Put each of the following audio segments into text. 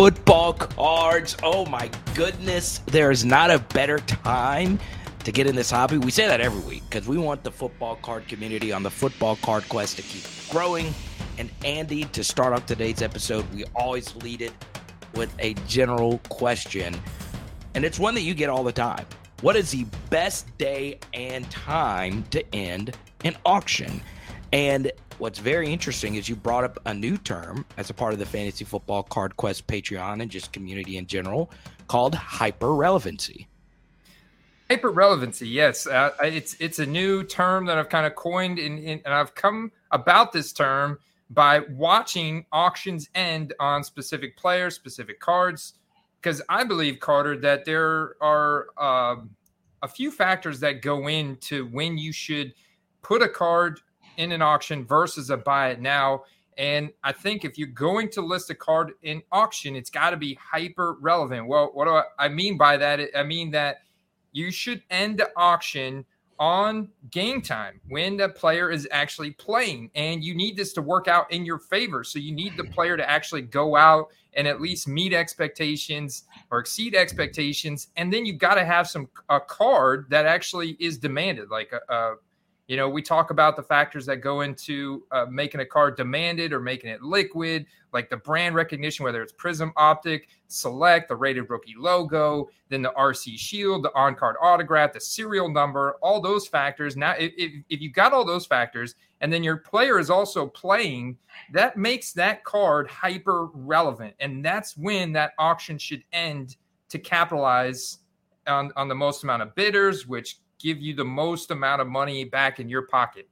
football cards. Oh my goodness, there is not a better time to get in this hobby. We say that every week because we want the football card community on the football card quest to keep growing. And Andy, to start off today's episode, we always lead it with a general question. And it's one that you get all the time. What is the best day and time to end an auction? And what's very interesting is you brought up a new term as a part of the Fantasy Football Card Quest Patreon and just community in general called hyper relevancy. Hyper relevancy, yes, uh, it's it's a new term that I've kind of coined, in, in, and I've come about this term by watching auctions end on specific players, specific cards, because I believe Carter that there are uh, a few factors that go into when you should put a card in an auction versus a buy it now. And I think if you're going to list a card in auction, it's got to be hyper relevant. Well, what do I mean by that? I mean that you should end the auction on game time when the player is actually playing. And you need this to work out in your favor. So you need the player to actually go out and at least meet expectations or exceed expectations. And then you've got to have some a card that actually is demanded, like a, a you know, we talk about the factors that go into uh, making a card demanded or making it liquid, like the brand recognition, whether it's Prizm Optic, Select, the rated rookie logo, then the RC Shield, the on card autograph, the serial number, all those factors. Now, if, if, if you got all those factors and then your player is also playing, that makes that card hyper relevant. And that's when that auction should end to capitalize on, on the most amount of bidders, which give you the most amount of money back in your pocket.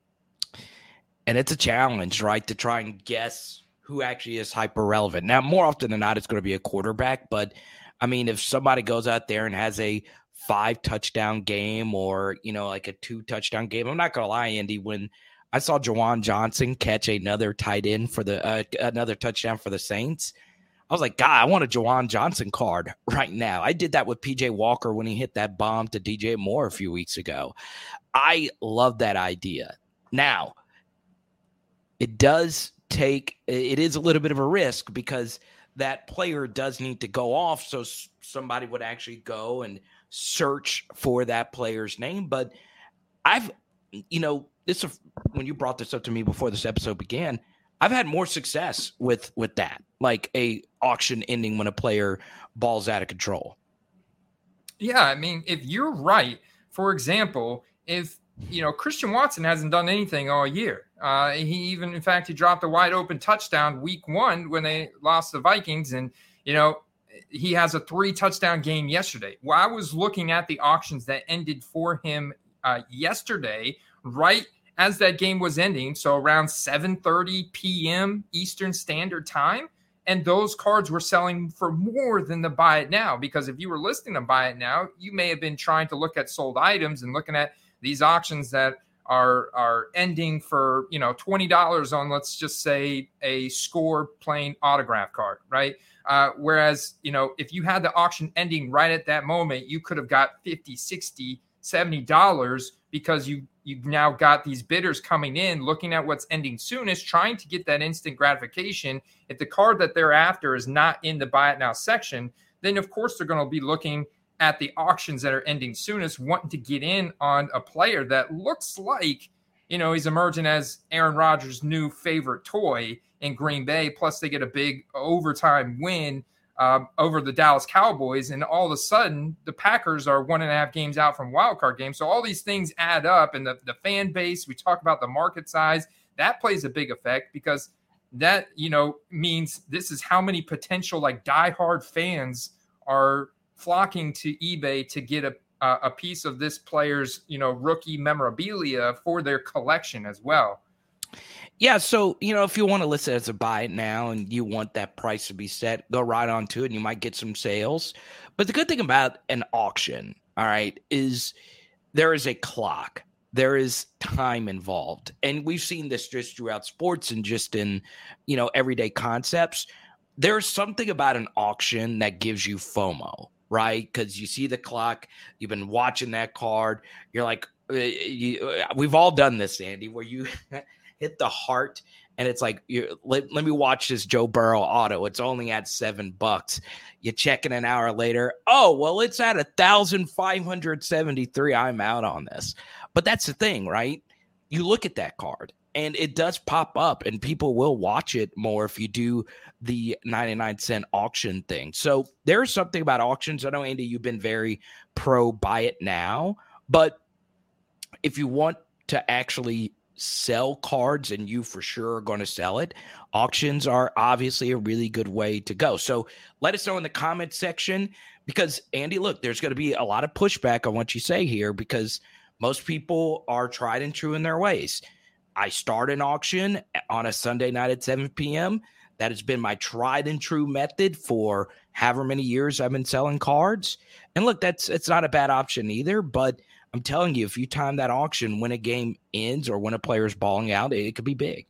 And it's a challenge, right, to try and guess who actually is hyper relevant. Now, more often than not, it's going to be a quarterback. But I mean, if somebody goes out there and has a five touchdown game or, you know, like a two touchdown game, I'm not going to lie, Andy, when I saw Juwan Johnson catch another tight end for the uh, another touchdown for the Saints. I was like, God, I want a Juwan Johnson card right now. I did that with PJ Walker when he hit that bomb to DJ Moore a few weeks ago. I love that idea. Now, it does take, it is a little bit of a risk because that player does need to go off. So somebody would actually go and search for that player's name. But I've, you know, this, uh, when you brought this up to me before this episode began, I've had more success with with that, like a auction ending when a player balls out of control. Yeah, I mean, if you're right, for example, if you know Christian Watson hasn't done anything all year, uh, he even, in fact, he dropped a wide open touchdown week one when they lost the Vikings, and you know he has a three touchdown game yesterday. Well, I was looking at the auctions that ended for him uh, yesterday, right as that game was ending, so around 7:30 p.m. Eastern Standard Time, and those cards were selling for more than the buy it now because if you were listing to buy it now, you may have been trying to look at sold items and looking at these auctions that are are ending for, you know, $20 on let's just say a score plain autograph card, right? Uh, whereas, you know, if you had the auction ending right at that moment, you could have got 50, 60, 70 dollars because you you've now got these bidders coming in looking at what's ending soonest trying to get that instant gratification. If the card that they're after is not in the buy it now section then of course they're going to be looking at the auctions that are ending soonest wanting to get in on a player that looks like you know he's emerging as Aaron Rodgers' new favorite toy in Green Bay. Plus they get a big overtime win um, over the Dallas Cowboys, and all of a sudden the Packers are one and a half games out from wild card games. So all these things add up, and the the fan base. We talk about the market size that plays a big effect because that you know means this is how many potential like diehard fans are flocking to eBay to get a a piece of this player's you know rookie memorabilia for their collection as well. Yeah, so you know, if you want to list it as a buy it now and you want that price to be set, go right on to it and you might get some sales. But the good thing about an auction, all right, is there is a clock. There is time involved. And we've seen this just throughout sports and just in, you know, everyday concepts. There's something about an auction that gives you FOMO, right? Because you see the clock, you've been watching that card, you're like, uh, you, uh, we've all done this, Andy, where you hit the heart and it's like you let, let me watch this Joe Burrow auto. It's only at seven bucks. You check in an hour later. Oh well, it's at a thousand five hundred seventy three. I'm out on this. But that's the thing, right? You look at that card and it does pop up and people will watch it more if you do the 99 cent auction thing so there's something about auctions i know andy you've been very pro buy it now but if you want to actually sell cards and you for sure are going to sell it auctions are obviously a really good way to go so let us know in the comment section because andy look there's going to be a lot of pushback on what you say here because most people are tried and true in their ways I start an auction on a Sunday night at 7 p.m. That has been my tried and true method for however many years I've been selling cards. And look, that's it's not a bad option either, but I'm telling you, if you time that auction when a game ends or when a player is balling out, it, it could be big.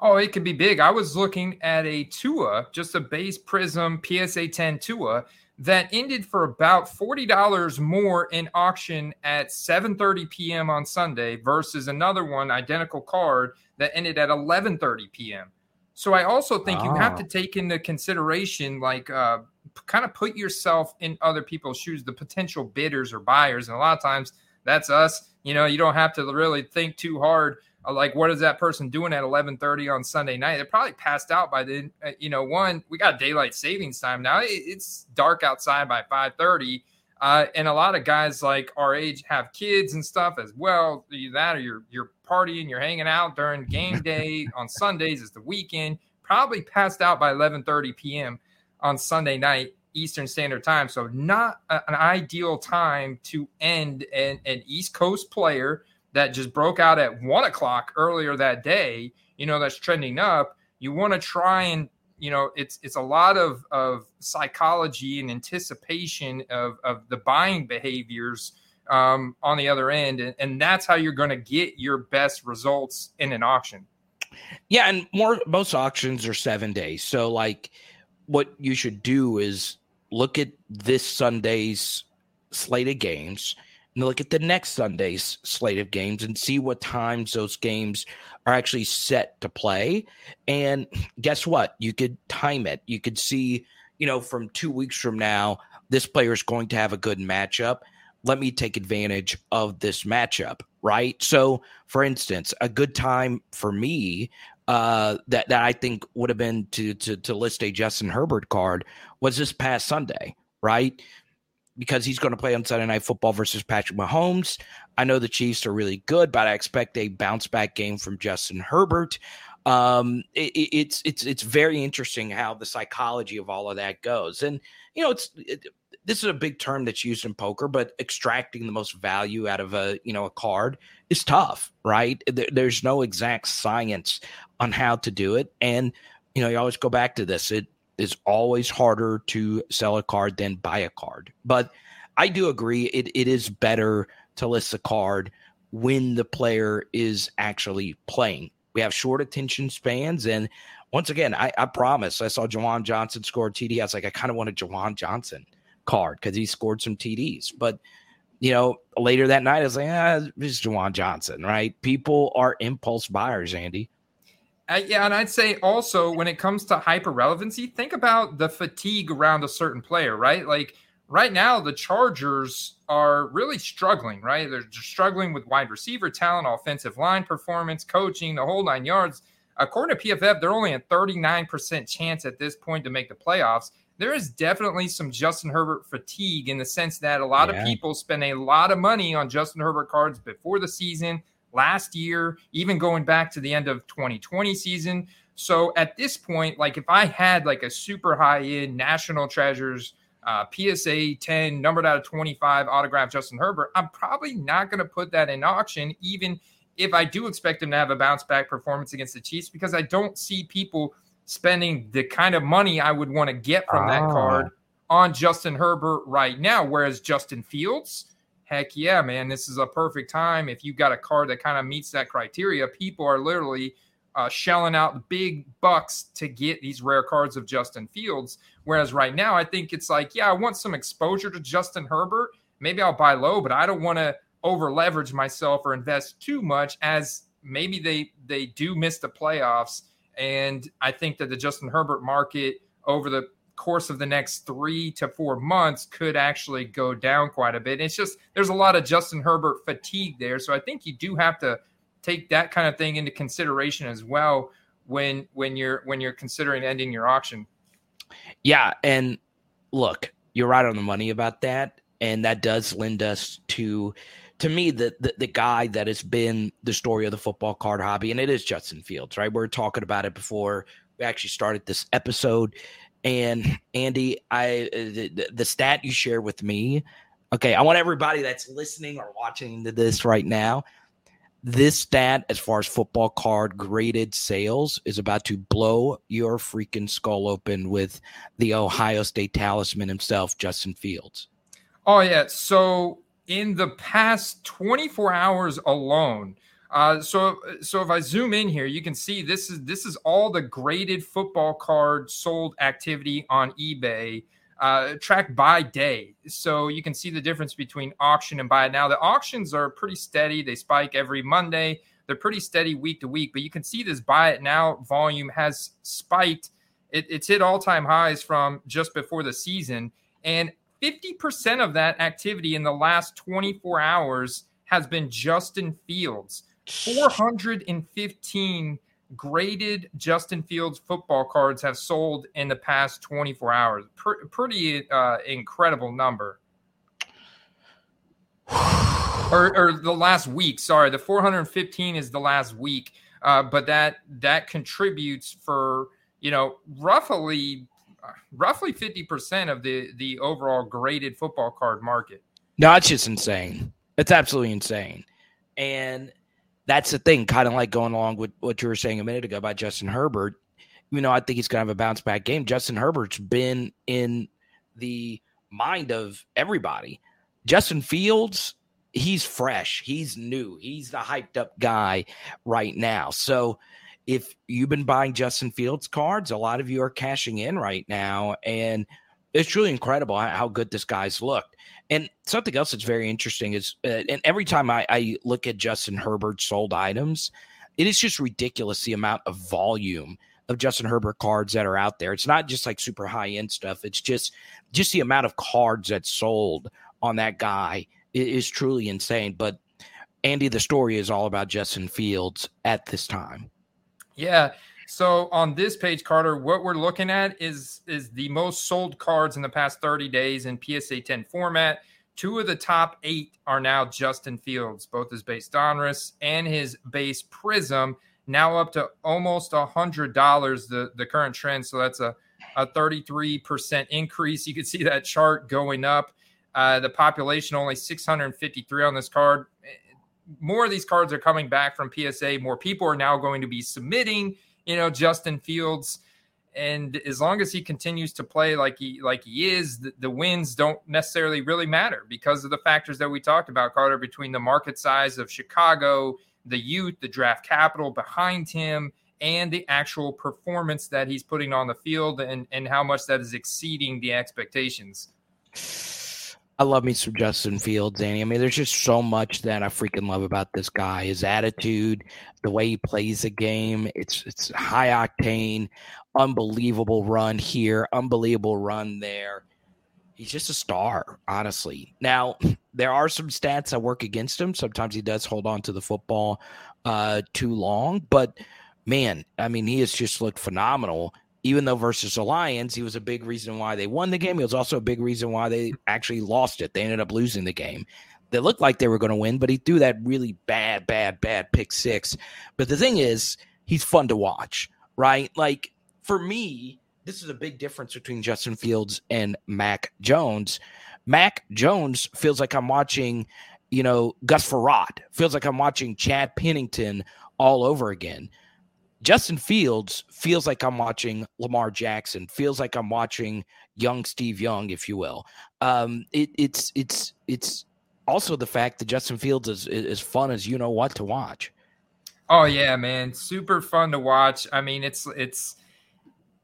Oh, it could be big. I was looking at a Tua, just a base Prizm PSA 10 Tua that ended for about $40 more in auction at 7:30 p.m. on Sunday versus another one identical card that ended at 11:30 p.m. So I also think oh. you have to ah. take into consideration like uh, kind of put yourself in other people's shoes, the potential bidders or buyers, and a lot of times that's us. You know, you don't have to really think too hard uh, like what is that person doing at 11:30 on Sunday night? They're probably passed out by then. Uh, you know, one we got daylight savings time now. it's dark outside by 5:30, uh, and a lot of guys like our age have kids and stuff as well. That or you're you're partying, you're hanging out during game day on Sundays. It's the weekend. Probably passed out by 11:30 p.m. on Sunday night. Eastern Standard Time. So, not a, an ideal time to end an, an East Coast player that just broke out at one o'clock earlier that day, you know, that's trending up. You want to try and, you know, it's it's a lot of of psychology and anticipation of of the buying behaviors um, on the other end, and, and that's how you're going to get your best results in an auction. Yeah, and more most auctions are seven days. So like, what you should do is look at this Sunday's slate of games and look at the next Sunday's slate of games and see what times those games are actually set to play. And guess what? You could time it. You could see, you know, from two weeks from now, this player is going to have a good matchup. Let me take advantage of this matchup, right? So, for instance, a good time for me uh, that that I think would have been to to to list a Justin Herbert card was this past Sunday, right? because he's going to play on Sunday Night Football versus Patrick Mahomes. I know the Chiefs are really good, but I expect a bounce back game from Justin Herbert. Um, it, it's it's it's very interesting how the psychology of all of that goes, and you know, it's it, this is a big term that's used in poker, but extracting the most value out of a you know a card is tough, right? There, there's no exact science on how to do it, and you know, you always go back to this. It is always harder to sell a card than buy a card. But I do agree it, it is better to list a card when the player is actually playing. We have short attention spans. And once again, I, I promise I saw Juwan Johnson score TD. I was like, I kind of want a Juwan Johnson card because he scored some TDs. But you know, later that night, I was like, ah, this is Juwan Johnson, right? People are impulse buyers, Andy. Uh, yeah, and I'd say also when it comes to hyper relevancy, think about the fatigue around a certain player, right? Like right now, the Chargers are really struggling, right? They're just struggling with wide receiver talent, offensive line performance, coaching, the whole nine yards. According to PFF, they're only a 39% chance at this point to make the playoffs. There is definitely some Justin Herbert fatigue in the sense that a lot yeah. of people spend a lot of money on Justin Herbert cards before the season last year, even going back to the end of 2020 season. So at this point, like if I had like a super high end national treasures uh, PSA 10 numbered out of 25 autograph Justin Herbert, I'm probably not going to put that in auction, even if I do expect him to have a bounce back performance against the Chiefs, because I don't see people spending the kind of money I would want to get from that card on Justin Herbert right now. Whereas Justin Fields, heck yeah, man, this is a perfect time. If you've got a card that kind of meets that criteria, people are literally uh, shelling out big bucks to get these rare cards of Justin Fields. Whereas right now, I think it's like, yeah, I want some exposure to Justin Herbert. Maybe I'll buy low, but I don't want to over leverage myself or invest too much as maybe they they do miss the playoffs And I think that the Justin Herbert market over the course of the next three to four months could actually go down quite a bit. It's just there's a lot of Justin Herbert fatigue there. So I think you do have to take that kind of thing into consideration as well when when you're when you're considering ending your auction. Yeah, and look, you're right on the money about that, and that does lend us to to me the, the, the guy that has been the story of the football card hobby, and it is Justin Fields, right? We are talking about it before we actually started this episode. And Andy, I uh, the, the stat you shared with me, okay, I want everybody that's listening or watching to this right now this stat, as far as football card graded sales, is about to blow your freaking skull open with the Ohio State talisman himself, Justin Fields. Oh, yeah. So, in the past 24 hours alone, uh, so so if I zoom in here, you can see this is this is all the graded football card sold activity on eBay uh, tracked by day. So you can see the difference between auction and buy. Now, the auctions are pretty steady, they spike every Monday. They're pretty steady week to week, but you can see this buy it now volume has spiked. It, it's hit all time highs from just before the season. And 50% of that activity in the last 24 hours has been Justin Fields. 415 graded Justin Fields football cards have sold in the past 24 hours. Pr- pretty uh, incredible number. or, or, the last week. Sorry, the 415 is the last week, uh, but that that contributes for you know roughly uh, roughly 50 percent of the the overall graded football card market. No, it's just insane. It's absolutely insane, and that's the thing, kind of like going along with what you were saying a minute ago about Justin Herbert. You know, I think he's going to have a bounce back game. Justin Herbert's been in the mind of everybody. Justin Fields, he's fresh, he's new, he's the hyped up guy right now. So, if you've been buying Justin Fields cards, a lot of you are cashing in right now. And it's truly incredible how good this guy's looked. And something else that's very interesting is, uh, and every time I, I look at Justin Herbert sold items, it is just ridiculous the amount of volume of Justin Herbert cards that are out there. It's not just like super high end stuff. It's just just the amount of cards that sold on that guy is, is truly insane. But Andy, the story is all about Justin Fields at this time. Yeah. So on this page, Carter, what we're looking at is is the most sold cards in the past 30 days in PSA 10 format. Two of the top eight are now Justin Fields, both his base Donruss and his base Prizm, now up to almost a hundred dollars the the current trend. So that's a a 33% increase. You can see that chart going up. Uh, the population only 653 on this card. More of these cards are coming back from PSA. More people are now going to be submitting you know, Justin Fields. And as long as he continues to play like he like he is, the, the wins don't necessarily really matter because of the factors that we talked about, Carter, between the market size of Chicago, the youth, the draft capital behind him, and the actual performance that he's putting on the field and, and how much that is exceeding the expectations. I love me some Justin Fields, Danny. I mean, there's just so much that I freaking love about this guy. His attitude, the way he plays the game. It's it's high octane, unbelievable run here, unbelievable run there. He's just a star, honestly. Now, there are some stats that work against him. Sometimes he does hold on to the football uh, too long, but man, I mean, he has just looked phenomenal even though versus the Lions, he was a big reason why they won the game. He was also a big reason why they actually lost it. They ended up losing the game. They looked like they were going to win, but he threw that really bad, bad, bad pick six. But the thing is, he's fun to watch, right? Like for me, this is a big difference between Justin Fields and Mac Jones. Mac Jones feels like I'm watching, you know, Gus Frerotte. Feels like I'm watching Chad Pennington all over again. Justin Fields feels like I'm watching Lamar Jackson, feels like I'm watching young Steve Young, if you will. Um, it, it's it's it's also the fact that Justin Fields is is fun as you know what to watch. Oh yeah, man, super fun to watch. I mean, it's it's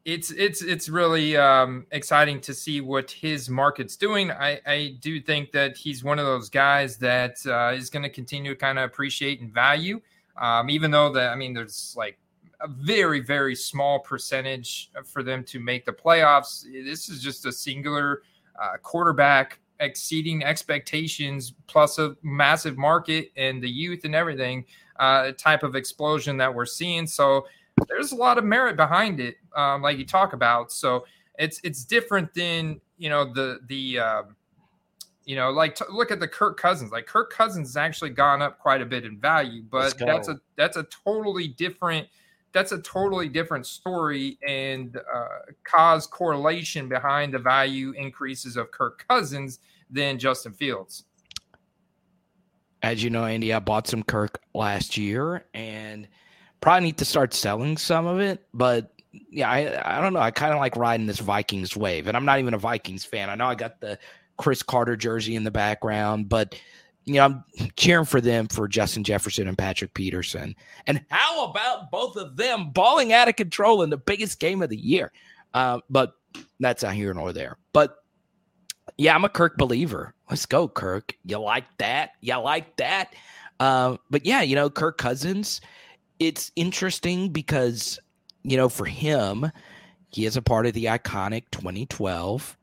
it's it's it's really um, exciting to see what his market's doing. I, I do think that he's one of those guys that uh, is going to continue to kind of appreciate and value. Um, even though that I mean, there's like a very, very small percentage for them to make the playoffs. This is just a singular uh, quarterback exceeding expectations plus a massive market and the youth and everything uh, type of explosion that we're seeing. So there's a lot of merit behind it, um, like you talk about. So it's it's different than you know the the uh, you know like t- look at the Kirk Cousins. Like Kirk Cousins has actually gone up quite a bit in value, but that's a that's a totally different that's a totally different story and uh, cause correlation behind the value increases of Kirk Cousins than Justin Fields. As you know, Andy, I bought some Kirk last year and probably need to start selling some of it. But yeah, I, I don't know. I kind of like riding this Vikings wave. And I'm not even a Vikings fan. I know I got the Cris Carter jersey in the background, but you know, I'm cheering for them for Justin Jefferson and Patrick Peterson. And how about both of them balling out of control in the biggest game of the year? Uh, but that's not here nor there. But yeah, I'm a Kirk believer. Let's go, Kirk. You like that? You like that? Uh, but yeah, you know, Kirk Cousins, it's interesting because, you know, for him, he is a part of the iconic 2012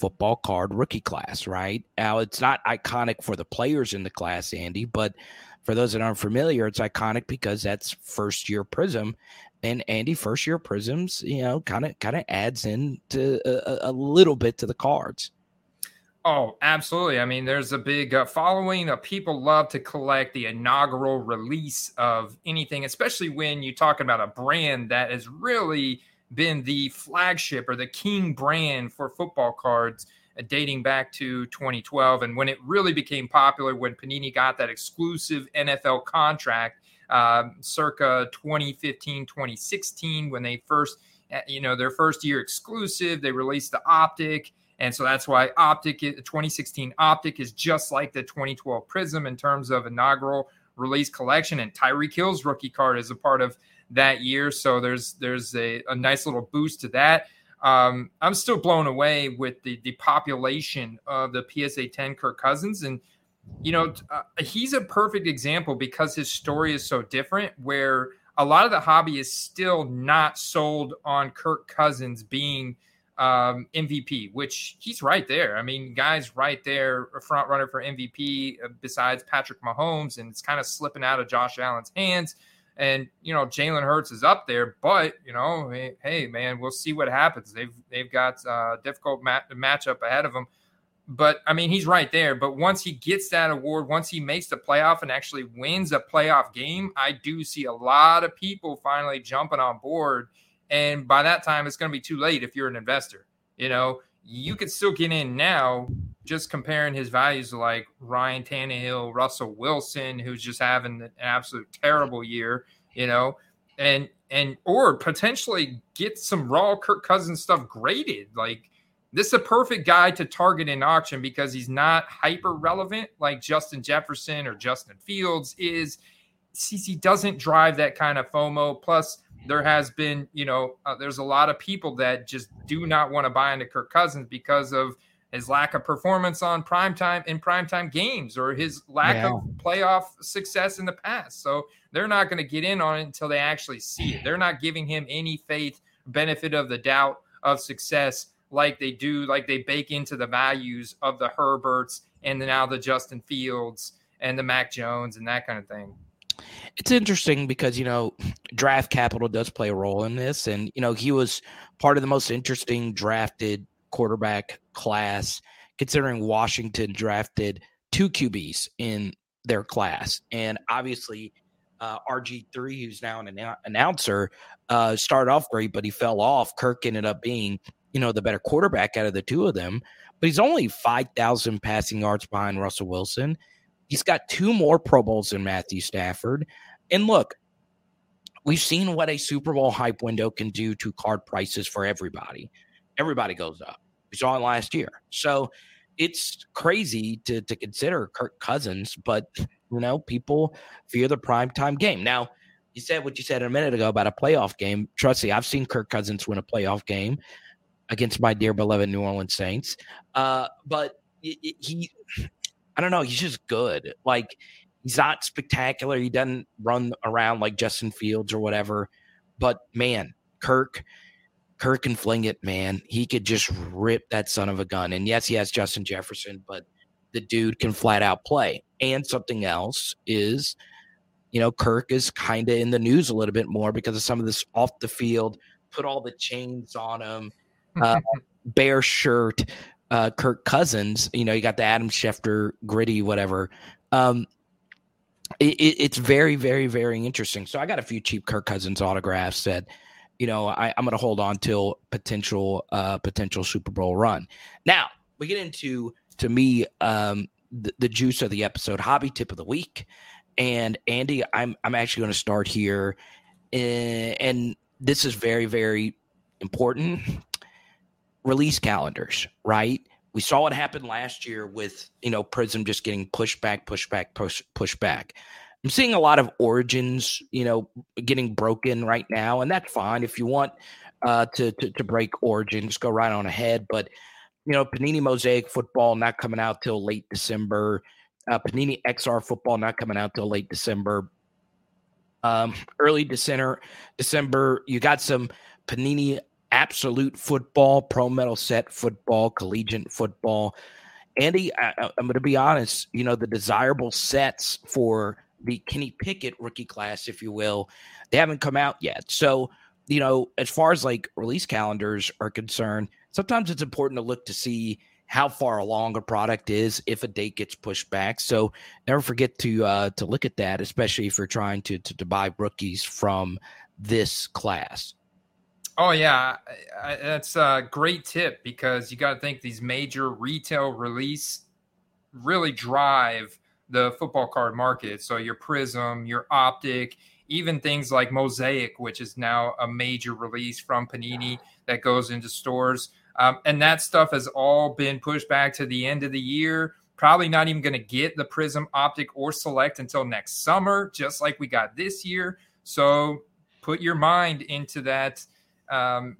football card rookie class, right? Now, it's not iconic for the players in the class, Andy, but for those that aren't familiar, it's iconic because that's first year prism. And Andy, first year prisms, you know, kind of kind of adds in to a, a little bit to the cards. Oh, absolutely. I mean, there's a big uh, following of people love to collect the inaugural release of anything, especially when you're talking about a brand that is really been the flagship or the king brand for football cards uh, dating back to 2012 and when it really became popular when Panini got that exclusive NFL contract uh, circa 2015 2016 when they first uh, you know their first year exclusive they released the optic and so that's why Optic, 2016 Optic is just like the 2012 Prizm in terms of inaugural release collection. And Tyreek Hill's rookie card is a part of that year. So there's there's a, a nice little boost to that. Um, I'm still blown away with the the population of the PSA 10 Kirk Cousins. And, you know, uh, he's a perfect example because his story is so different where a lot of the hobby is still not sold on Kirk Cousins being – um, MVP, which he's right there. I mean, guys, right there, a front runner for MVP uh, besides Patrick Mahomes, and it's kind of slipping out of Josh Allen's hands. And you know, Jalen Hurts is up there, but you know, hey, hey, man, we'll see what happens. They've they've got a uh, difficult mat- matchup ahead of them. But I mean, he's right there. But once he gets that award, once he makes the playoff and actually wins a playoff game, I do see a lot of people finally jumping on board and by that time, it's going to be too late if you're an investor. You know, you could still get in now just comparing his values to like Ryan Tannehill, Russell Wilson, who's just having an absolute terrible year, you know, and and or potentially get some raw Kirk Cousins stuff graded. Like this is a perfect guy to target in auction because he's not hyper relevant like Justin Jefferson or Justin Fields is. CC doesn't drive that kind of FOMO. Plus, there has been, you know, uh, there's a lot of people that just do not want to buy into Kirk Cousins because of his lack of performance on primetime in primetime games or his lack yeah. of playoff success in the past. So they're not going to get in on it until they actually see it. They're not giving him any faith, benefit of the doubt of success like they do, like they bake into the values of the Herberts and now the Justin Fields and the Mac Jones and that kind of thing. It's interesting because, you know, draft capital does play a role in this. And, you know, he was part of the most interesting drafted quarterback class, considering Washington drafted two QBs in their class. And obviously, uh, RG3, who's now an announcer, uh, started off great, but he fell off. Kirk ended up being, you know, the better quarterback out of the two of them. But he's only 5,000 passing yards behind Russell Wilson. He's got two more Pro Bowls than Matthew Stafford. And look, we've seen what a Super Bowl hype window can do to card prices for everybody. Everybody goes up. We saw it last year. So it's crazy to, to consider Kirk Cousins, but you know, people fear the primetime game. Now, you said what you said a minute ago about a playoff game. Trust me, I've seen Kirk Cousins win a playoff game against my dear beloved New Orleans Saints. Uh, but he I don't know. He's just good. Like he's not spectacular. He doesn't run around like Justin Fields or whatever. but man, Kirk, Kirk can fling it, man. He could just rip that son of a gun. And yes, he has Justin Jefferson, but the dude can flat out play. And something else is, you know, Kirk is kind of in the news a little bit more because of some of this off the field, put all the chains on him, uh, bear shirt, uh, Kirk Cousins. You know, you got the Adam Schefter gritty, whatever. Um, it, it's very, very, very interesting. So I got a few cheap Kirk Cousins autographs that, you know, I, am going to hold on till potential, uh, potential Super Bowl run. Now we get into to me um, the, the juice of the episode, hobby tip of the week, and Andy, I'm I'm actually going to start here, and, eh, and this is very, very important. Release calendars, right? We saw what happened last year with, you know, Prizm just getting pushed back, pushed back, push, push back. I'm seeing a lot of origins, you know, getting broken right now, and that's fine. If you want uh, to, to to break origins, go right on ahead. But you know, Panini Mosaic football not coming out till late December. Uh, Panini XR football not coming out till late December. Um, early December, December, you got some Panini absolute football, pro metal set football, collegiate football. Andy, I, am going to be honest. You know the desirable sets for the Kenny Pickett rookie class, if you will, they haven't come out yet. So, you know, as far as like release calendars are concerned, sometimes it's important to look to see how far along a product is if a date gets pushed back. So never forget to uh, to look at that, especially if you're trying to, to to buy rookies from this class. Oh yeah, that's a great tip because you got to think these major retail release really drive the football card market. So your Prizm, your Optic, even things like Mosaic, which is now a major release from Panini that goes into stores. Um, and that stuff has all been pushed back to the end of the year. Probably not even going to get the Prism Optic or Select until next summer, just like we got this year. So put your mind into that um,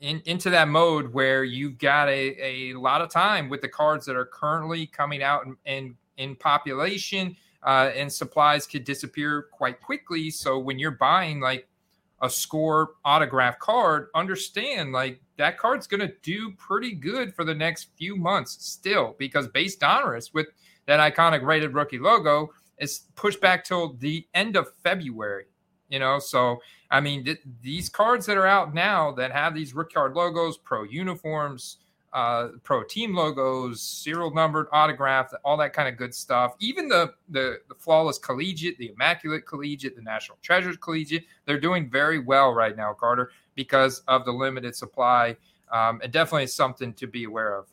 in, into that mode where you've got a, a lot of time with the cards that are currently coming out and, in, in population uh, and supplies could disappear quite quickly. So when you're buying like a score autograph card, understand like that card's going to do pretty good for the next few months still because base Donruss with that iconic rated rookie logo is pushed back till the end of February. You know, so I mean, th- these cards that are out now that have these rookie card logos, pro uniforms, uh, pro team logos, serial numbered, autographed, all that kind of good stuff. Even the, the the flawless collegiate, the immaculate collegiate, the national treasures collegiate, they're doing very well right now, Carter, because of the limited supply. Um, and definitely something to be aware of.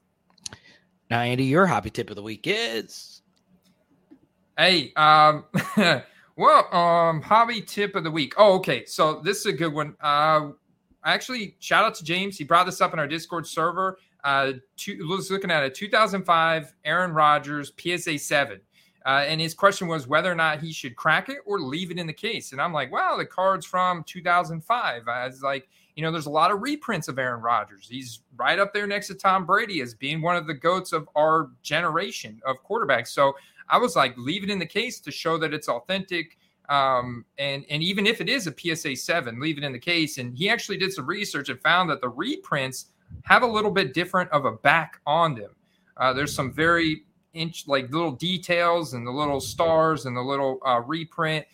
Now, Andy, your hobby tip of the week is. Hey, um, Well, um, hobby tip of the week. Oh, okay. So this is a good one. Uh, actually, shout out to James. He brought this up in our Discord server. Uh, two, was looking at a 2005 Aaron Rodgers PSA 7. Uh, and his question was whether or not he should crack it or leave it in the case. And I'm like, wow, the card's from 2005. I was like, you know, there's a lot of reprints of Aaron Rodgers. He's right up there next to Tom Brady as being one of the goats of our generation of quarterbacks. So I was like, leave it in the case to show that it's authentic. Um, and and even if it is a PSA seven, leave it in the case. And he actually did some research and found that the reprints have a little bit different of a back on them. Uh, there's some very inch like little details and the little stars and the little uh, reprint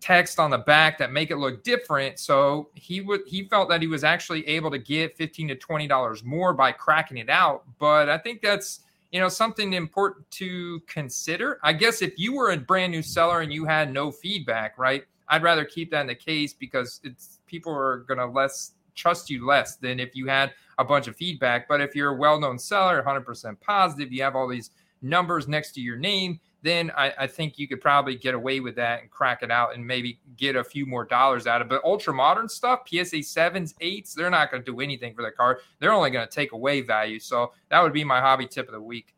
text on the back that make it look different. So he would he felt that he was actually able to get 15 to 20 dollars more by cracking it out. But I think that's you know something important to consider i guess if you were a brand new seller and you had no feedback right i'd rather keep that in the case because it's people are to less trust you less than if you had a bunch of feedback but if you're a well-known seller 100% positive you have all these numbers next to your name then I, I, think you could probably get away with that and crack it out and maybe get a few more dollars out of it. But ultra modern stuff, PSA sevens, eights, they're not going to do anything for that card. They're only going to take away value. So that would be my hobby tip of the week.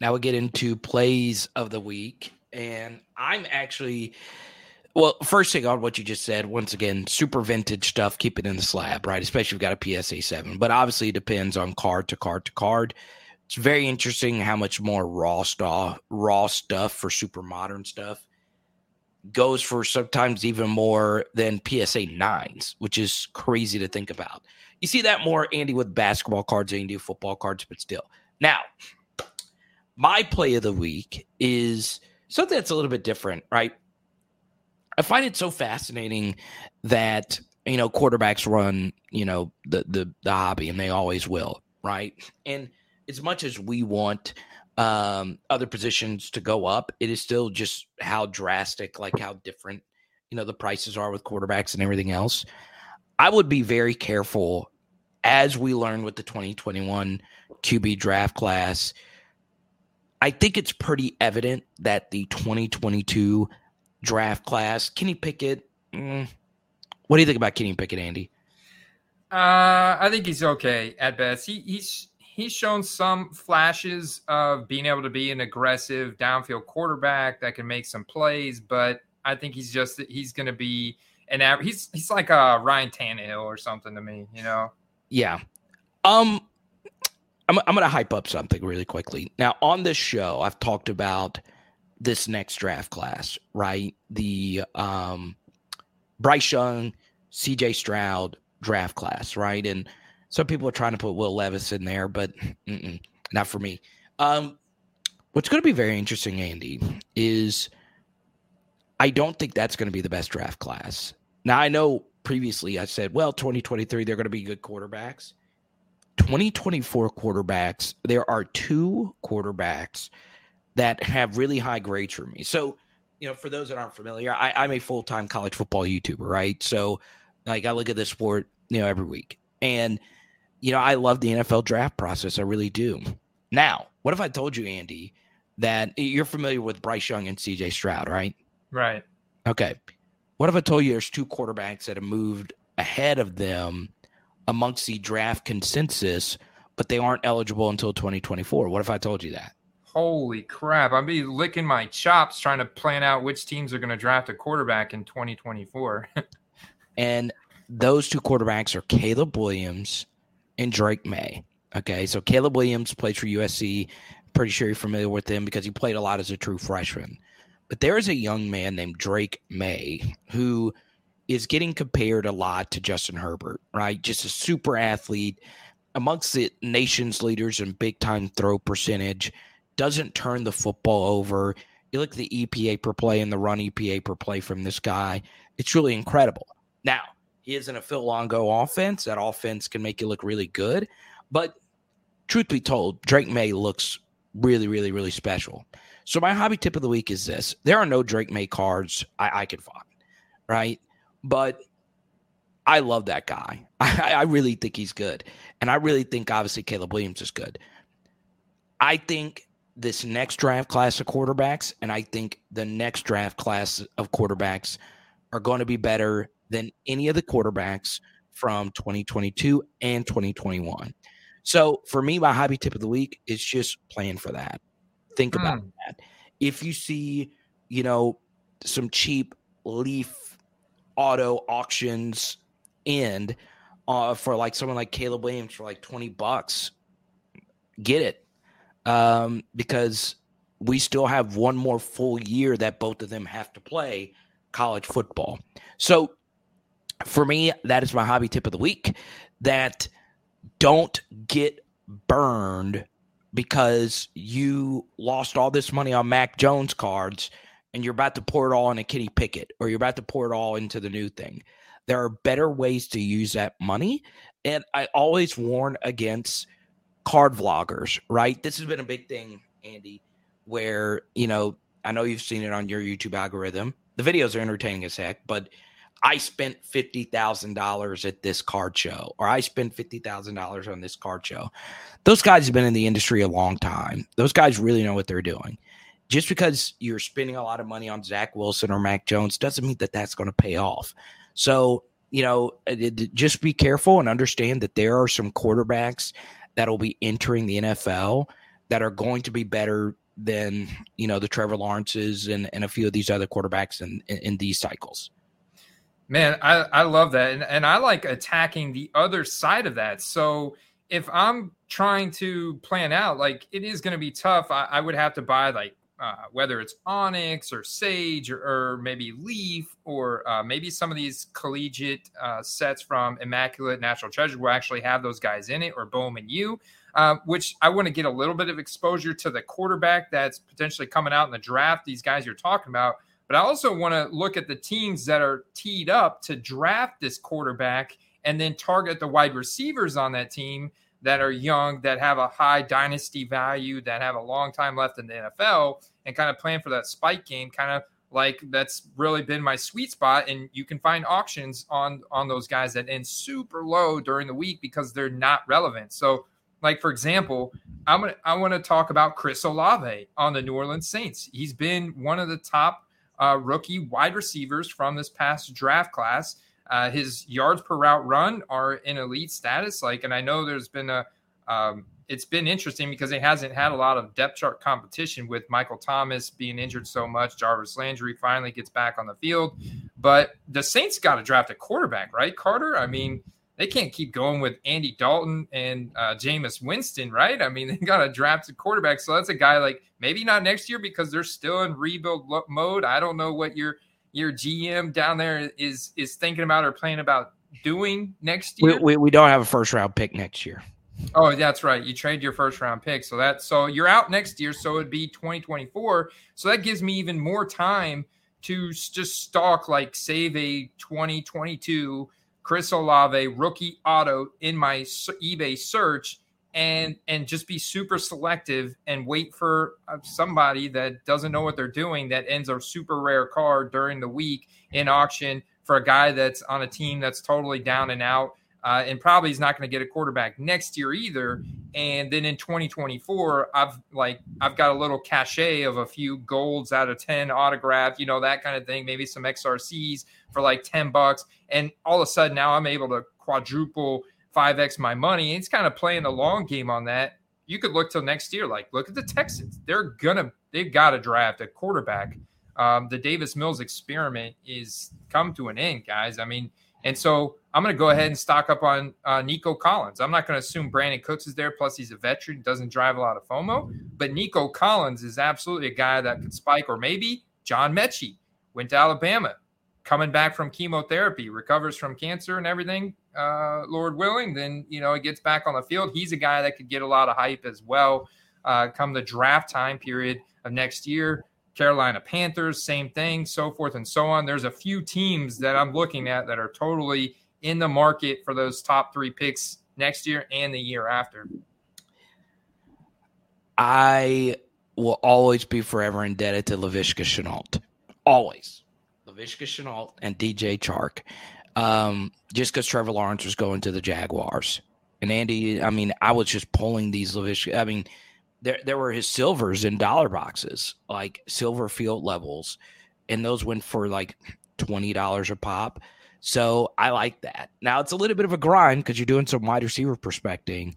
Now we get into plays of the week. And I'm actually well, first thing on what you just said, once again, super vintage stuff, keep it in the slab, right? Especially if you've got a PSA 7. But obviously it depends on card to card to card it's very interesting how much more raw stuff raw stuff for super modern stuff goes for sometimes even more than PSA nines, which is crazy to think about. You see that more, Andy, with basketball cards than you do football cards, but still. Now, my play of the week is something that's a little bit different, right? I find it so fascinating that you know quarterbacks run you know the the the hobby, and they always will, right? And as much as we want um, other positions to go up, it is still just how drastic, like how different, you know, the prices are with quarterbacks and everything else. I would be very careful as we learn with the 2021 QB draft class. I think it's pretty evident that the 2022 draft class, Kenny Pickett, mm, what do you think about Kenny Pickett, Andy? Uh, I think he's okay at best. He, he's he's shown some flashes of being able to be an aggressive downfield quarterback that can make some plays, but I think he's just he's going to be an average. He's he's like a Ryan Tannehill or something to me, you know. Yeah. Um, I'm I'm going to hype up something really quickly. Now on this show, I've talked about this next draft class, right? The um, Bryce Young, C.J. Stroud draft class, right? And some people are trying to put Will Levis in there, but not for me. Um, what's going to be very interesting, Andy, is I don't think that's going to be the best draft class. Now, I know previously I said, well, 2023, they're going to be good quarterbacks. 2024 quarterbacks, there are two quarterbacks that have really high grades for me. So, you know, for those that aren't familiar, I, I'm a full time college football YouTuber, right? So, like, I look at this sport, you know, every week. And you know, I love the NFL draft process. I really do. Now, what if I told you, Andy, that you're familiar with Bryce Young and CJ Stroud, right? Right. Okay. What if I told you there's two quarterbacks that have moved ahead of them amongst the draft consensus, but they aren't eligible until 2024? What if I told you that? Holy crap. I'd be licking my chops trying to plan out which teams are going to draft a quarterback in 2024. and those two quarterbacks are Caleb Williams and Drake Maye. Okay, so Caleb Williams plays for USC. Pretty sure you're familiar with him because he played a lot as a true freshman. But there is a young man named Drake Maye who is getting compared a lot to Justin Herbert, right? Just a super athlete amongst the nation's leaders in big time throw percentage, doesn't turn the football over. You look at the EPA per play and the run EPA per play from this guy, it's really incredible. Now, he isn't a Phil Longo offense. That offense can make you look really good. But truth be told, Drake Maye looks really, really, really special. So my hobby tip of the week is this. There are no Drake Maye cards I, I can find, right? But I love that guy. I, I really think he's good. And I really think obviously Caleb Williams is good. I think this next draft class of quarterbacks, and I think the next draft class of quarterbacks are going to be better than any of the quarterbacks from 2022 and 2021. So for me, my hobby tip of the week is just plan for that. Think mm. about that. If you see, you know, some cheap leaf auto auctions end uh, for like someone like Caleb Williams for like 20 bucks, get it. Um, because we still have one more full year that both of them have to play college football. So for me, that is my hobby tip of the week. That don't get burned because you lost all this money on Mac Jones cards and you're about to pour it all in a kitty Pickett or you're about to pour it all into the new thing. There are better ways to use that money. And I always warn against card vloggers, right? This has been a big thing, Andy, where, you know, I know you've seen it on your YouTube algorithm. The videos are entertaining as heck, but I spent $50,000 at this card show, or I spent $50,000 on this card show. Those guys have been in the industry a long time. Those guys really know what they're doing. Just because you're spending a lot of money on Zach Wilson or Mac Jones doesn't mean that that's going to pay off. So, you know, uh, just be careful and understand that there are some quarterbacks that'll be entering the NFL that are going to be better than, you know, the Trevor Lawrences and, and a few of these other quarterbacks in, in, in these cycles. Man, I, I love that. And, and I like attacking the other side of that. So if I'm trying to plan out, like it is going to be tough, I, I would have to buy like uh, whether it's Onyx or Sage or, or maybe Leaf or uh, maybe some of these collegiate uh, sets from Immaculate National Treasure will actually have those guys in it or Bowman U, uh, which I want to get a little bit of exposure to the quarterback that's potentially coming out in the draft. These guys you're talking about. But I also want to look at the teams that are teed up to draft this quarterback and then target the wide receivers on that team that are young, that have a high dynasty value, that have a long time left in the NFL, and kind of plan for that spike game, kind of like that's really been my sweet spot. And you can find auctions on on those guys that end super low during the week because they're not relevant. So, like for example, I'm gonna I want to talk about Chris Olave on the New Orleans Saints. He's been one of the top uh, rookie wide receivers from this past draft class. Uh, his yards per route run are in elite status. Like, and I know there's been a, um, it's been interesting because he hasn't had a lot of depth chart competition with Michael Thomas being injured so much. Jarvis Landry finally gets back on the field, but the Saints got to draft a quarterback, right, Carter? I mean, they can't keep going with Andy Dalton and uh, Jameis Winston, right? I mean, they got to draft a quarterback. So that's a guy like maybe not next year because they're still in rebuild mode. I don't know what your your GM down there is is thinking about or planning about doing next year? We, we, we, don't have a first round pick next year. Oh, that's right. You trade your first round pick. So that so you're out next year. So it'd be 2024. So that gives me even more time to just stock like save a 2022 Chris Olave rookie auto in my eBay search and and just be super selective and wait for uh, somebody that doesn't know what they're doing that ends a super rare card during the week in auction for a guy that's on a team that's totally down and out uh, and probably is not going to get a quarterback next year either. And then in 2024 i've like i've got a little cachet of a few golds out of 10 autograph you know that kind of thing maybe some xrcs for like 10 bucks. And all of a sudden now i'm able to quadruple 5x my money. It's kind of playing the long game on that. You could look till next year. Like, look at the Texans. They're gonna, they've got to draft a quarterback. Um, the Davis Mills experiment is come to an end, guys. I mean, and so I'm going to go ahead and stock up on uh, Nico Collins. I'm not going to assume Brandin Cooks is there. Plus, he's a veteran, doesn't drive a lot of FOMO. But Nico Collins is absolutely a guy that could spike, or maybe John Metchie went to Alabama, coming back from chemotherapy, recovers from cancer and everything, uh, Lord willing, then you know he gets back on the field. He's a guy that could get a lot of hype as well. Uh, come the draft time period of next year, Carolina Panthers, same thing, so forth and so on. There's a few teams that I'm looking at that are totally in the market for those top three picks next year and the year after. I will always be forever indebted to Laviska Shenault. Always. Laviska Shenault and DJ Chark um, just because Trevor Lawrence was going to the Jaguars. And Andy, I mean, I was just pulling these Lavish. I mean, there there were his silvers in dollar boxes, like silver field levels, and those went for like twenty dollars a pop. So I like that. Now it's a little bit of a grind because you're doing some wide receiver prospecting.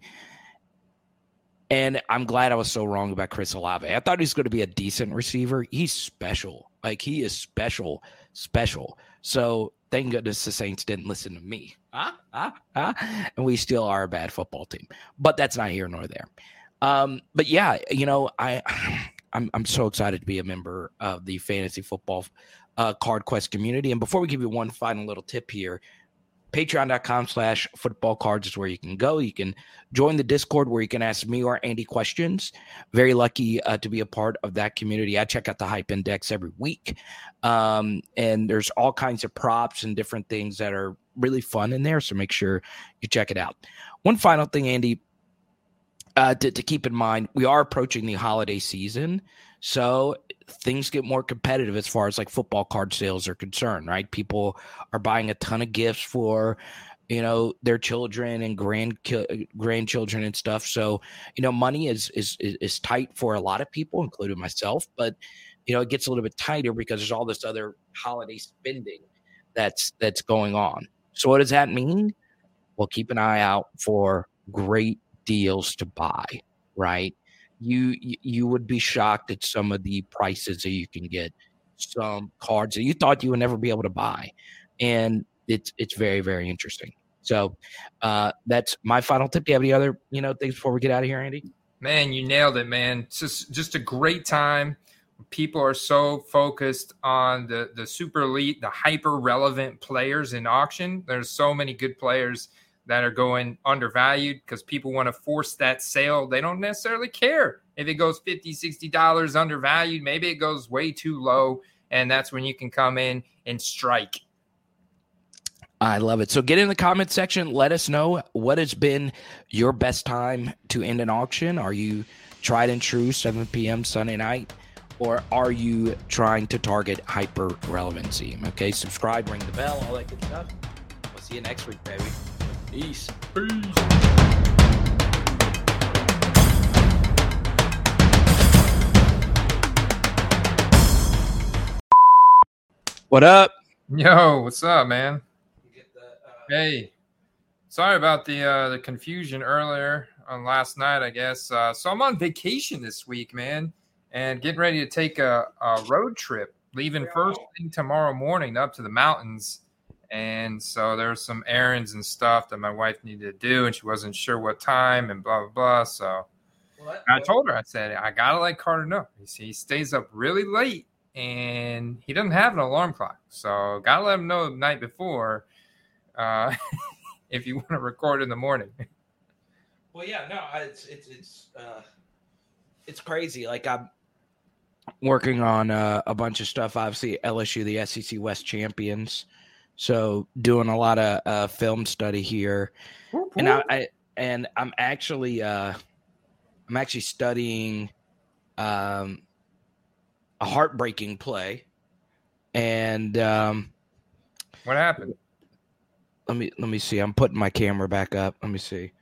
And I'm glad I was so wrong about Chris Olave. I thought he's going to be a decent receiver. He's special. Like he is special, special. So thank goodness the Saints didn't listen to me. Ah, ah, ah. And we still are a bad football team. But that's not here nor there. Um, but yeah, you know, I I'm I'm so excited to be a member of the fantasy football uh, card quest community. And before we give you one final little tip here, patreon.com slash football cards is where you can go. You can join the Discord where you can ask me or Andy questions. Very lucky uh, to be a part of that community. I check out the hype index every week. Um, and there's all kinds of props and different things that are really fun in there. So make sure you check it out. One final thing, Andy, uh, to, to keep in mind, we are approaching the holiday season. So things get more competitive as far as like football card sales are concerned, right? People are buying a ton of gifts for you know their children and grand grandchildren and stuff. So you know money is, is is tight for a lot of people including myself but you know it gets a little bit tighter because there's all this other holiday spending that's that's going on. So what does that mean? Well keep an eye out for great deals to buy right you you would be shocked at some of the prices that you can get some cards that you thought you would never be able to buy and it's it's very very interesting. So uh that's my final tip. Do you have any other you know things before we get out of here andy? Man you nailed it man. It's just just a great time. People are so focused on the the super elite, the hyper relevant players in auction. There's so many good players that are going undervalued because people want to force that sale. They don't necessarily care if it goes 50 60 dollars undervalued maybe it goes way too low and that's when you can come in and strike I love it. So get in the comment section. Let us know what has been your best time to end an auction. Are you tried and true 7 p.m. Sunday night? Or are you trying to target hyper relevancy? Okay, subscribe, ring the bell, all that good stuff. We'll see you next week, baby. Peace. Peace. What up? yo what's up man hey sorry about the uh the confusion earlier on last night i guess uh so i'm on vacation this week man and getting ready to take a, a road trip leaving first thing tomorrow morning up to the mountains and so there's some errands and stuff that my wife needed to do and she wasn't sure what time and blah blah blah so I told her, I said, I gotta let Carter know. He, he stays up really late and he doesn't have an alarm clock. So gotta let him know the night before uh, if you want to record in the morning. Well, yeah, no, it's it's it's uh, it's crazy. Like I'm working on uh, a bunch of stuff. Obviously, LSU, the SEC West champions, so doing a lot of uh, film study here, and I, I and I'm actually uh, I'm actually studying um, a heartbreaking play, and um, What happened? let me let me see. I'm putting my camera back up. Let me see.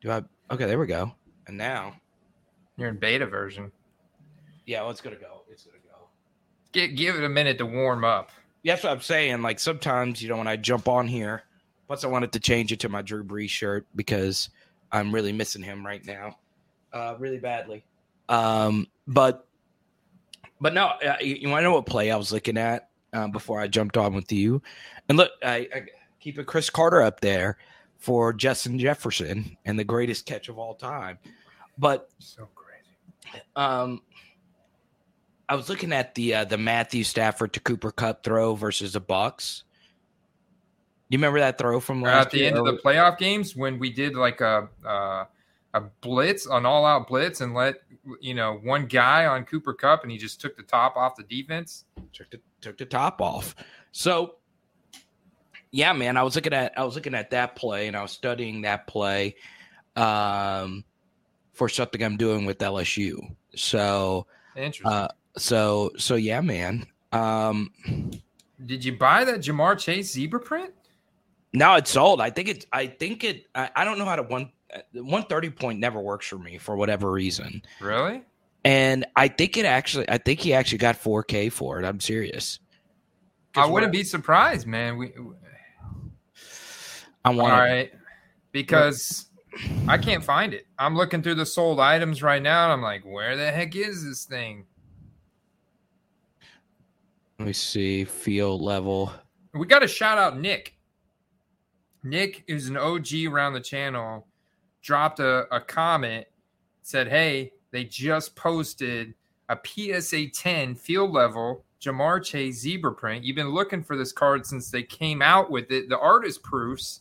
Do I? Okay, there we go. And now, You're in beta version. yeah, well, it's gonna go. It's gonna go. Get, give it a minute to warm up. That's what I'm saying. Like sometimes, you know, when I jump on here, plus I wanted to change it to my Drew Brees shirt because I'm really missing him right now, uh, really badly. Um, but but no, uh, you, you want to know what play I was looking at uh, before I jumped on with you? And look, I, I keep a Cris Carter up there for Justin Jefferson and the greatest catch of all time. But So crazy. um, I was looking at the uh, the Matthew Stafford to Cooper Kupp throw versus the Bucs. You remember that throw from last At the year? end of the playoff games, when we did like a uh, a blitz, an all out blitz, and let you know one guy on Cooper Kupp, and he just took the top off the defense. took the took the top off. So yeah, man, I was looking at I was looking at that play and I was studying that play um for something I'm doing with LSU. So Interesting. uh so so yeah, man. Um Did you buy that Ja'Marr Chase zebra print? No, it's sold. I think it I think it I, I don't know how to one the 130 point never works for me for whatever reason. Really? And I think it actually I think he actually got 4K for it. I'm serious. I wouldn't be surprised, man. We I want right because I can't find it. I'm looking through the sold items right now, and I'm like, where the heck is this thing? Let me see field level. We got to shout out Nick. Nick is an OG around the channel. Dropped a, a comment, said, "Hey, they just posted a PSA 10 field level Ja'Marr Chase zebra print. You've been looking for this card since they came out with it. The artist proofs,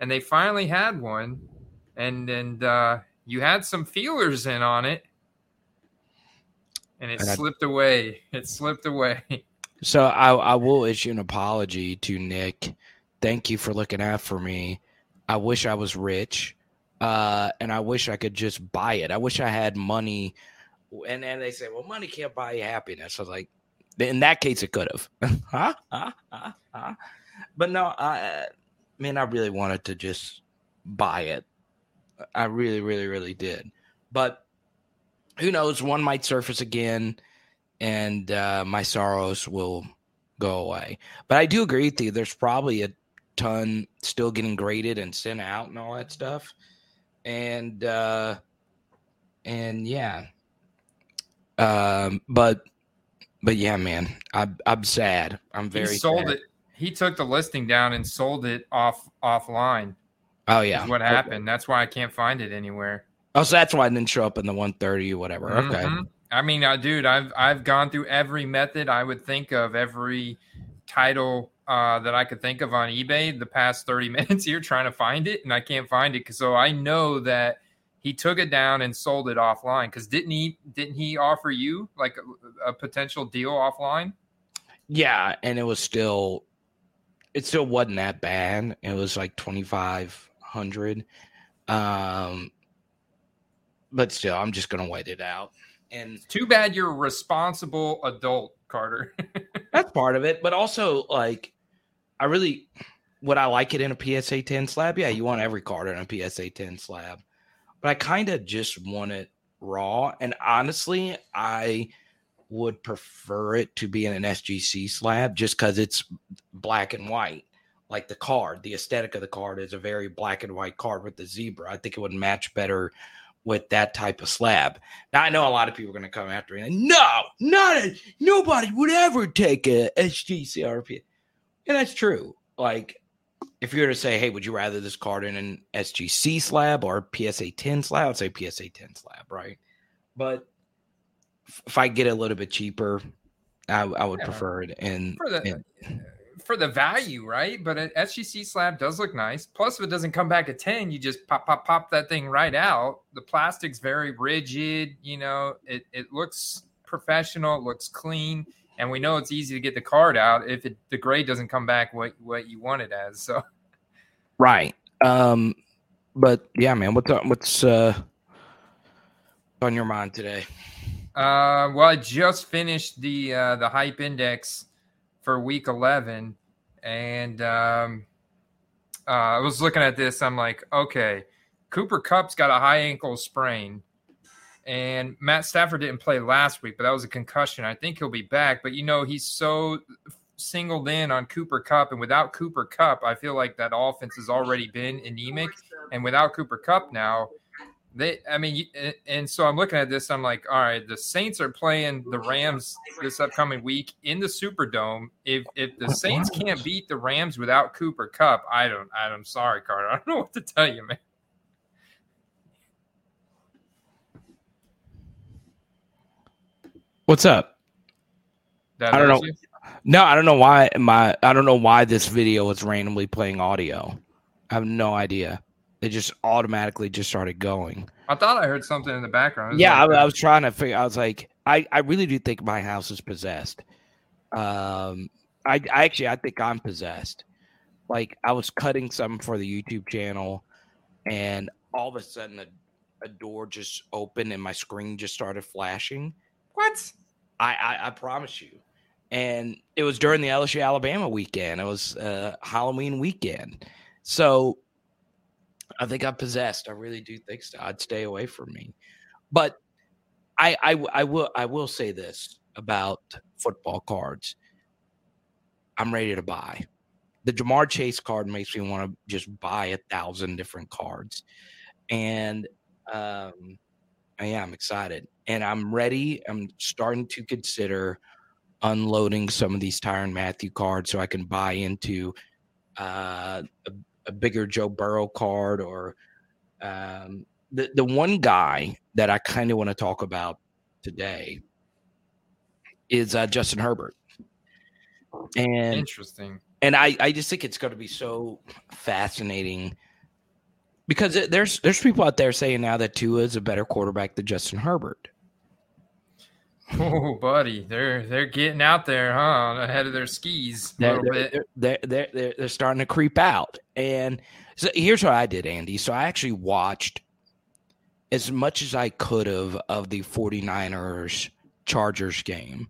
and they finally had one. And and uh, you had some feelers in on it, and it And I- slipped away. It slipped away. So I, I will issue an apology to Nick. Thank you for looking out for me. I wish I was rich, uh, and I wish I could just buy it. I wish I had money. And then they say, "Well, money can't buy you happiness." I was like, "In that case, it could have." huh? Huh? Huh? Huh? But no, I mean, I really wanted to just buy it. I really, really, really did. But who knows? One might surface again and uh, my sorrows will go away. But I do agree with you. There's probably a ton still getting graded and sent out and all that stuff. And uh, and yeah, um, but but yeah, man, I'm I'm sad. I'm very he sold sad. it. He took the listing down and sold it off offline. Oh yeah, what Okay. happened. That's why I can't find it anywhere. Oh, so that's why it didn't show up in the 130 or whatever. Okay, Mhm. I mean, uh, dude, I've I've gone through every method I would think of, every title uh, that I could think of on eBay the past 30 minutes here trying to find it, and I can't find it. So I know that he took it down and sold it offline. Because didn't he? Didn't he offer you like a, a, potential deal offline? Yeah, and it was still, it still wasn't that bad. It was like 2,500. Um, but still, I'm just gonna wait it out. And too bad you're a responsible adult, Carter. that's part of it, but also like I really would I like it in a PSA 10 slab? Yeah, you want every card in a PSA 10 slab. But I kind of just want it raw. And honestly, I would prefer it to be in an SGC slab just because it's black and white. Like the card, the aesthetic of the card is a very black and white card with the zebra. I think it would match better with that type of slab. Now I know a lot of people are going to come after me. Like, no, not a, nobody would ever take a SGC RP, and that's true. Like if you were to say, hey, would you rather this card in an SGC slab or PSA 10 slab? I'd say PSA 10 slab, right? But if I get a little bit cheaper, I, I would yeah. prefer it the, in, for the value, right? But an SGC slab does look nice. Plus, if it doesn't come back at 10, you just pop, pop, pop that thing right out. The plastic's very rigid, you know, it, it looks professional, it looks clean. And we know it's easy to get the card out if it, the grade doesn't come back what, what you want it as. So, right. Um, but yeah, man, what's what's uh, on your mind today? Uh, well, I just finished the uh, the hype index for week 11 and um, uh, I was looking at this. I'm like, okay, Cooper Kupp's got a high ankle sprain, and Matt Stafford didn't play last week, but that was a concussion. I think he'll be back, but you know, he's so singled in on Cooper Kupp. and without Cooper Kupp, I feel like that offense has already been anemic, and without Cooper Kupp now, they, I mean, and so I'm looking at this. I'm like, all right, the Saints are playing the Rams this upcoming week in the Superdome. If if the Saints can't beat the Rams without Cooper Kupp, I don't. I'm sorry, Carter. I don't know what to tell you, man. What's up? That I don't know. You? No, I don't know why my I don't know why this video is randomly playing audio. I have no idea. It just automatically just started going. I thought I heard something in the background. Yeah, I, I, was trying to figure. I was like, I, I really do think my house is possessed. Um, I, I actually I think I'm possessed. Like I was cutting something for the YouTube channel, and all of a sudden a, a door just opened and my screen just started flashing. What? I, I, I promise you. And it was during the LSU Alabama weekend. It was uh, Halloween weekend. So I think I'm possessed. I really do think so. I'd stay away from me. But I, I, I will I will say this about football cards. I'm ready to buy. The Ja'Marr Chase card makes me want to just buy a thousand different cards, and um, yeah, I'm excited and I'm ready. I'm starting to consider unloading some of these Tyrann Mathieu cards so I can buy into uh, a bigger Joe Burrow card or um, the the one guy that I kind of want to talk about today is uh, Justin Herbert. And interesting. And I, I just think it's going to be so fascinating because there's there's people out there saying now that Tua is a better quarterback than Justin Herbert. Oh, buddy, they're they're getting out there, huh? Ahead of their skis a little they're, bit. They're, they're, they're, they're starting to creep out. And so here's what I did, Andy. So I actually watched as much as I could have of the 49ers Chargers game.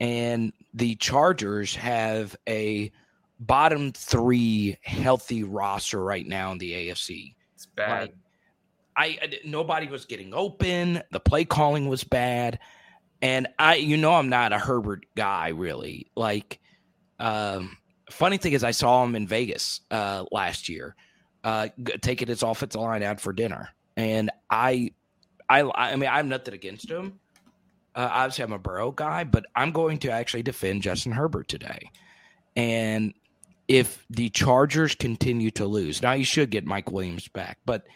And the Chargers have a bottom three healthy roster right now in the AFC. It's bad. Like, I, I nobody was getting open. The play calling was bad. And I, you know, I'm not a Herbert guy really. Like, um, funny thing is, I saw him in Vegas uh, last year, uh, taking his offensive line out for dinner, and I, I, I mean, I'm nothing against him. Uh, obviously, I'm a Burrow guy, but I'm going to actually defend Justin Herbert today. And if the Chargers continue to lose, now you should get Mike Williams back, but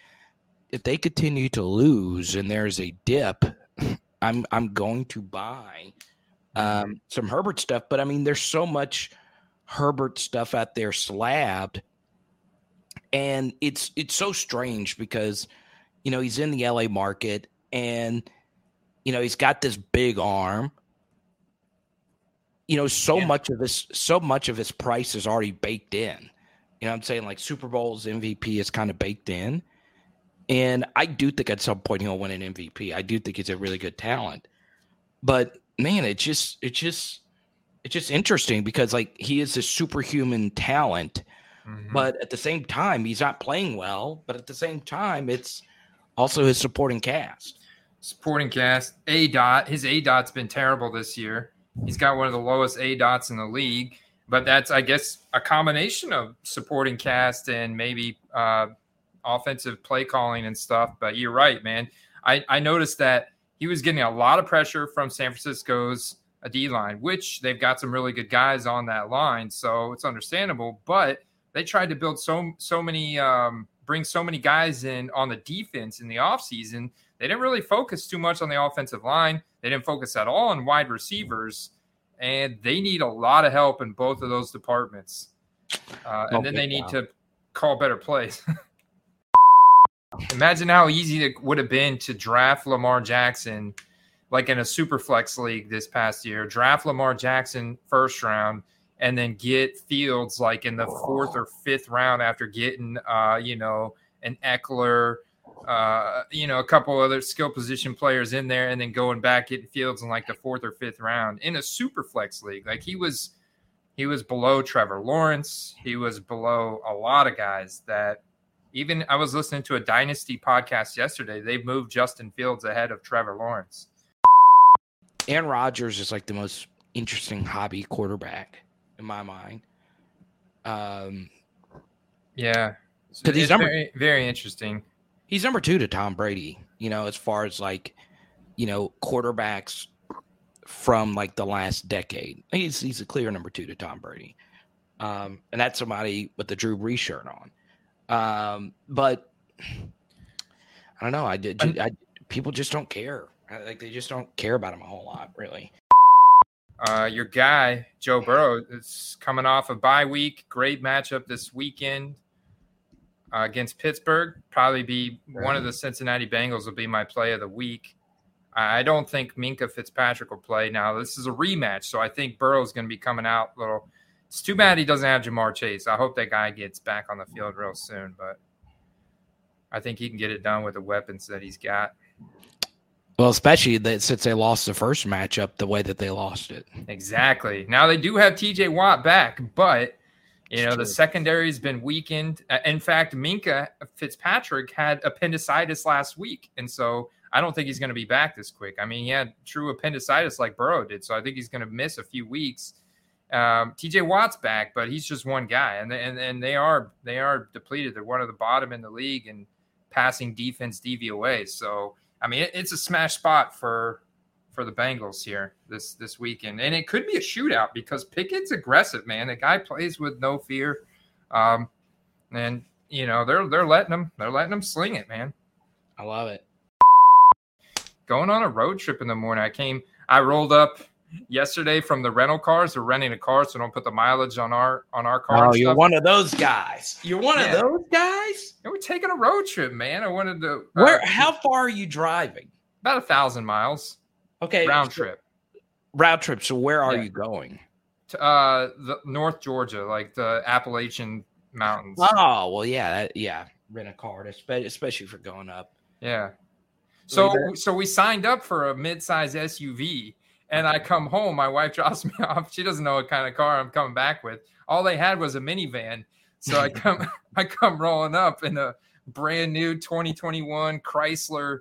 if they continue to lose and there's a dip I'm I'm going to buy um, some Herbert stuff. But I mean, there's so much Herbert stuff out there slabbed, and it's it's so strange because you know he's in the LA market and you know he's got this big arm. You know, so yeah. much of this, so much of his price is already baked in. You know I'm saying? Like Super Bowl's MVP is kind of baked in. And I do think at some point he'll win an MVP. I do think he's a really good talent. But man, it just it just it's just interesting because like he is a superhuman talent, mm-hmm. but at the same time he's not playing well. But at the same time, it's also his supporting cast. Supporting cast, A dot. His A dot's been terrible this year. He's got one of the lowest A dots in the league. But that's, I guess, a combination of supporting cast and maybe uh, offensive play calling and stuff. But you're right, man. I, I noticed that he was getting a lot of pressure from San Francisco's uh, D line, which they've got some really good guys on that line, so it's understandable. But they tried to build so so many, um, bring so many guys in on the defense in the offseason. They didn't really focus too much on the offensive line. They didn't focus at all on wide receivers, and they need a lot of help in both of those departments. Uh, and then they need to call better plays. Imagine how easy it would have been to draft Lamar Jackson, like in a super flex league this past year. Draft Lamar Jackson first round, and then get Fields like in the fourth or fifth round after getting, uh, you know, an Ekeler, uh, you know, a couple other skill position players in there, and then going back getting Fields in like the fourth or fifth round in a super flex league. Like he was, he was below Trevor Lawrence. He was below a lot of guys that even I was listening to a Dynasty podcast yesterday. They've moved Justin Fields ahead of Trevor Lawrence. Aaron Rodgers is like the most interesting hobby quarterback in my mind. Um, yeah, because he's number, very, very interesting. He's number two to Tom Brady. You know, as far as like, you know, quarterbacks from like the last decade. He's he's a clear number two to Tom Brady. Um, and that's somebody with the Drew Brees shirt on. Um, but I don't know. I did. I, people just don't care. Like they just don't care about him a whole lot, really. Uh, your guy Joe Burrow is coming off a bye week. Great matchup this weekend uh, against Pittsburgh. Probably be one of the Cincinnati Bengals will be my play of the week. I don't think Minkah Fitzpatrick will play. Now this is a rematch, so I think Burrow's going to be coming out a little it's too bad he doesn't have Ja'Marr Chase. I hope that guy gets back on the field real soon, but I think he can get it done with the weapons that he's got. Well, especially that since they lost the first matchup the way that they lost it. Exactly. Now they do have TJ Watt back, but you know, the secondary's been weakened. Uh, in fact, Minkah Fitzpatrick had appendicitis last week. And so I don't think he's going to be back this quick. I mean, he had true appendicitis like Burrow did. So I think he's going to miss a few weeks. Um, TJ Watt's back, but he's just one guy, and and and they are they are depleted. They're one of the bottom in the league in passing defense DVOA. So I mean, it, it's a smash spot for for the Bengals here this this weekend, and it could be a shootout because Pickett's aggressive, man. The guy plays with no fear, um, and you know they're they're letting them they're letting them sling it, man. I love it. Going on a road trip in the morning, I came, I rolled up yesterday from the rental cars. We're renting a car, so don't put the mileage on our on our car. Oh, you're one of those guys. You're one yeah. of those guys. And we're taking a road trip, man. I wanted to. Uh, Where? How far are you driving? About a thousand miles. Okay, round so, trip. Round trip. So where are yeah. you going? To, uh, the North Georgia, like the Appalachian Mountains. Oh well, yeah, that, yeah. Rent a car, especially for going up. Yeah. So so we signed up for a mid-size SUV and I come home, my wife drops me off. She doesn't know what kind of car I'm coming back with. All they had was a minivan. So I come I come rolling up in a brand new 2021 Chrysler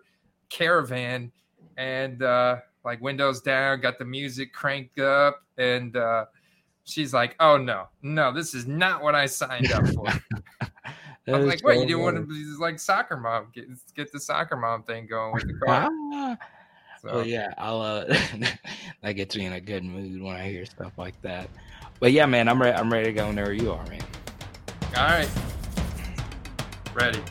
Caravan and uh like windows down, got the music cranked up and uh she's like, "Oh no. No, this is not what I signed up for." I'm like, "What? You didn't want to like soccer mom get get the soccer mom thing going with the car?" So well, yeah, I'll uh, that gets me in a good mood when I hear stuff like that. But yeah, man, I'm ready. I'm ready to go whenever you are, man. All right, ready.